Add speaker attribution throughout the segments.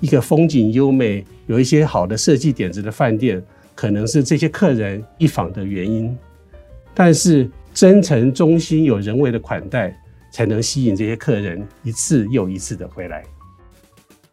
Speaker 1: 一个风景优美、有一些好的设计点子的饭店，可能是这些客人一访的原因。但是真诚、忠心、有人为的款待，才能吸引这些客人一次又一次的回来。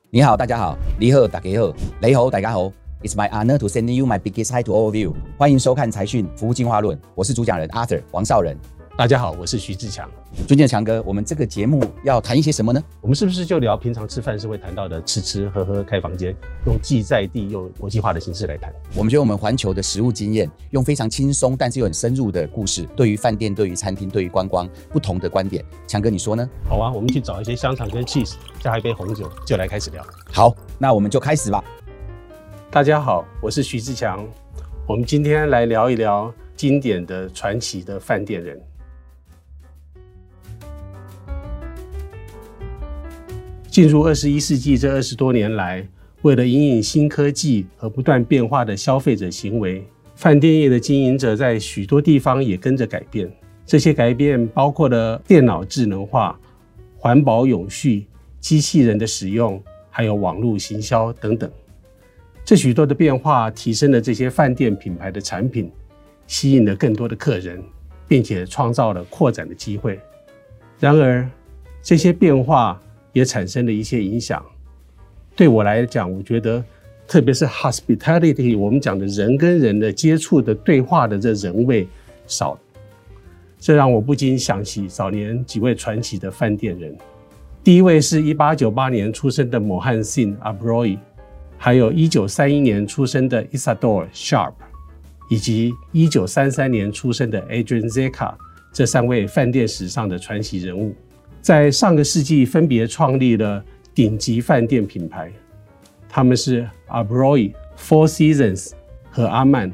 Speaker 2: 你好，大家好，你好，大家好，雷猴，大家好。It's my honor to send you my biggest hi to all of you。欢迎收看财讯服务进化论，我是主讲人 Arthur 王少仁。
Speaker 1: 大家好，我是徐志强。
Speaker 2: 尊敬的强哥，我们这个节目要谈一些什么呢？
Speaker 1: 我们是不是就聊平常吃饭时会谈到的吃吃喝喝开房间，用既在地又国际化的形式来谈？
Speaker 2: 我们觉得我们环球的食物经验，用非常轻松但是又很深入的故事，对于饭店、对于餐厅、对于观光不同的观点，强哥你说呢？
Speaker 1: 好啊，我们去找一些香肠跟 cheese，加一杯红酒，就来开始聊。
Speaker 2: 好，那我们就开始吧。
Speaker 1: 大家好，我是徐志强。我们今天来聊一聊经典的传奇的饭店人。进入二十一世纪这二十多年来，为了引领新科技和不断变化的消费者行为，饭店业的经营者在许多地方也跟着改变。这些改变包括了电脑智能化、环保永续、机器人的使用，还有网络行销等等。这许多的变化提升了这些饭店品牌的产品，吸引了更多的客人，并且创造了扩展的机会。然而，这些变化，也产生了一些影响。对我来讲，我觉得，特别是 hospitality，我们讲的人跟人的接触的对话的这人味少，这让我不禁想起早年几位传奇的饭店人。第一位是一八九八年出生的 Mohsin Abraoui，还有一九三一年出生的 Isadore Sharp，以及一九三三年出生的 Adrian Zeka，这三位饭店史上的传奇人物。在上个世纪，分别创立了顶级饭店品牌，他们是 a b r o y、Four Seasons 和阿曼。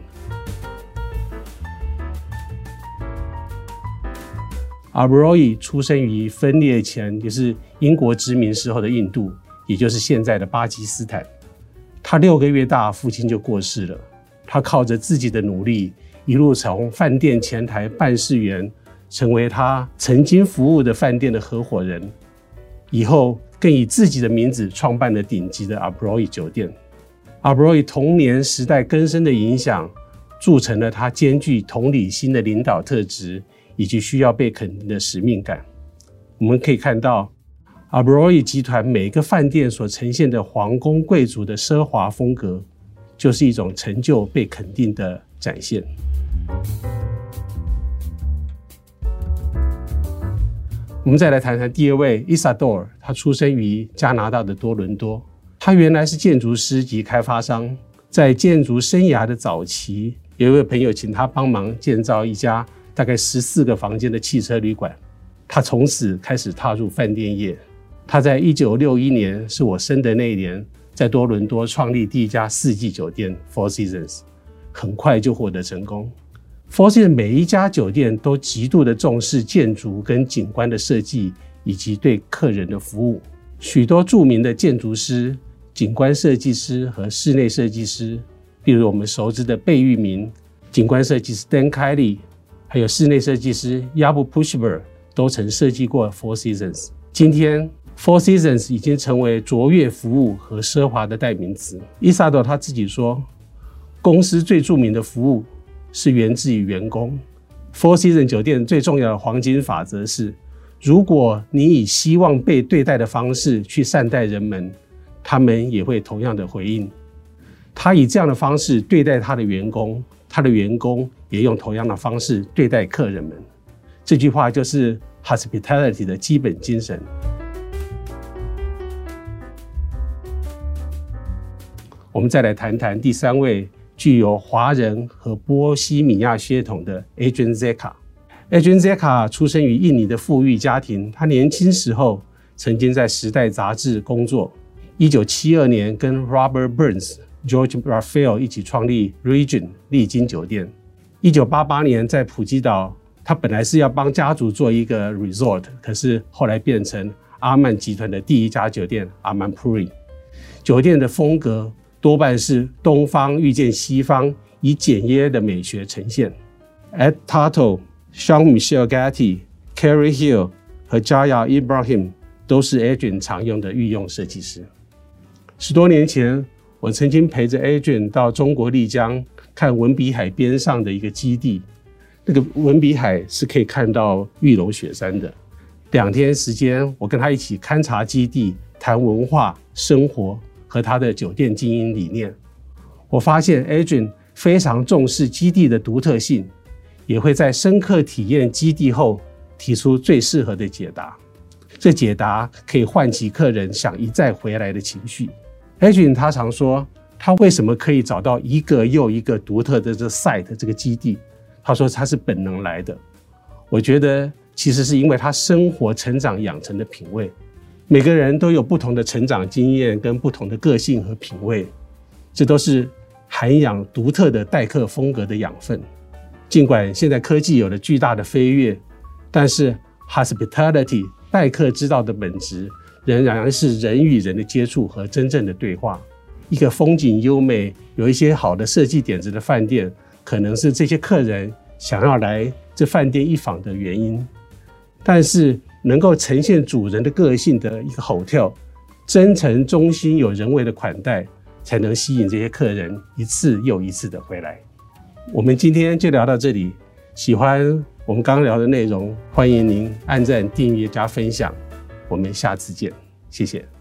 Speaker 1: a b r o y 出生于分裂前，也是英国殖民时候的印度，也就是现在的巴基斯坦。他六个月大，父亲就过世了。他靠着自己的努力，一路从饭店前台办事员。成为他曾经服务的饭店的合伙人，以后更以自己的名字创办了顶级的 Abraoui 酒店。Abraoui 童年时代根深的影响，铸成了他兼具同理心的领导特质，以及需要被肯定的使命感。我们可以看到，Abraoui 集团每个饭店所呈现的皇宫贵族的奢华风格，就是一种成就被肯定的展现。我们再来谈谈第二位 Isadore，他出生于加拿大的多伦多。他原来是建筑师及开发商，在建筑生涯的早期，有一位朋友请他帮忙建造一家大概十四个房间的汽车旅馆。他从此开始踏入饭店业。他在一九六一年，是我生的那一年，在多伦多创立第一家四季酒店 Four Seasons，很快就获得成功。Four Seasons 每一家酒店都极度的重视建筑跟景观的设计，以及对客人的服务。许多著名的建筑师、景观设计师和室内设计师，例如我们熟知的贝聿铭、景观设计师 Dan Kiley，还有室内设计师 Yabu p u s h b e r 都曾设计过 Four Seasons。今天，Four Seasons 已经成为卓越服务和奢华的代名词。Isado 他自己说，公司最著名的服务。是源自于员工。Four Season 酒店最重要的黄金法则是：如果你以希望被对待的方式去善待人们，他们也会同样的回应。他以这样的方式对待他的员工，他的员工也用同样的方式对待客人们。这句话就是 Hospitality 的基本精神。我们再来谈谈第三位。具有华人和波西米亚血统的 Adrian Zeka。Adrian Zeka 出生于印尼的富裕家庭，他年轻时候曾经在《时代》杂志工作。一九七二年，跟 Robert Burns、George Raphael 一起创立 Regent 丽晶酒店。一九八八年，在普吉岛，他本来是要帮家族做一个 resort，可是后来变成阿曼集团的第一家酒店阿曼 Puri。酒店的风格。多半是东方遇见西方，以简约的美学呈现。Ed Tuttle、Jean-Michel Gatti、Carrie Hill 和 Jaya Ibrahim 都是 Adrian 常用的御用设计师。十多年前，我曾经陪着 Adrian 到中国丽江看文笔海边上的一个基地，那个文笔海是可以看到玉龙雪山的。两天时间，我跟他一起勘察基地，谈文化、生活和他的酒店经营理念。我发现 Adrian 非常重视基地的独特性，也会在深刻体验基地后提出最适合的解答。这解答可以唤起客人想一再回来的情绪。Adrian 他常说，他为什么可以找到一个又一个独特的这 site 这个基地？他说他是本能来的。我觉得其实是因为他生活成长养成的品味。每个人都有不同的成长经验跟不同的个性和品味，这都是涵养独特的待客风格的养分。尽管现在科技有了巨大的飞跃，但是 hospitality 待客之道的本质。仍然是人与人的接触和真正的对话。一个风景优美、有一些好的设计点子的饭店，可能是这些客人想要来这饭店一访的原因。但是，能够呈现主人的个性的一个吼跳真诚、忠心、有人为的款待，才能吸引这些客人一次又一次的回来。我们今天就聊到这里。喜欢我们刚刚聊的内容，欢迎您按赞、订阅、加分享。我们下次见，谢谢。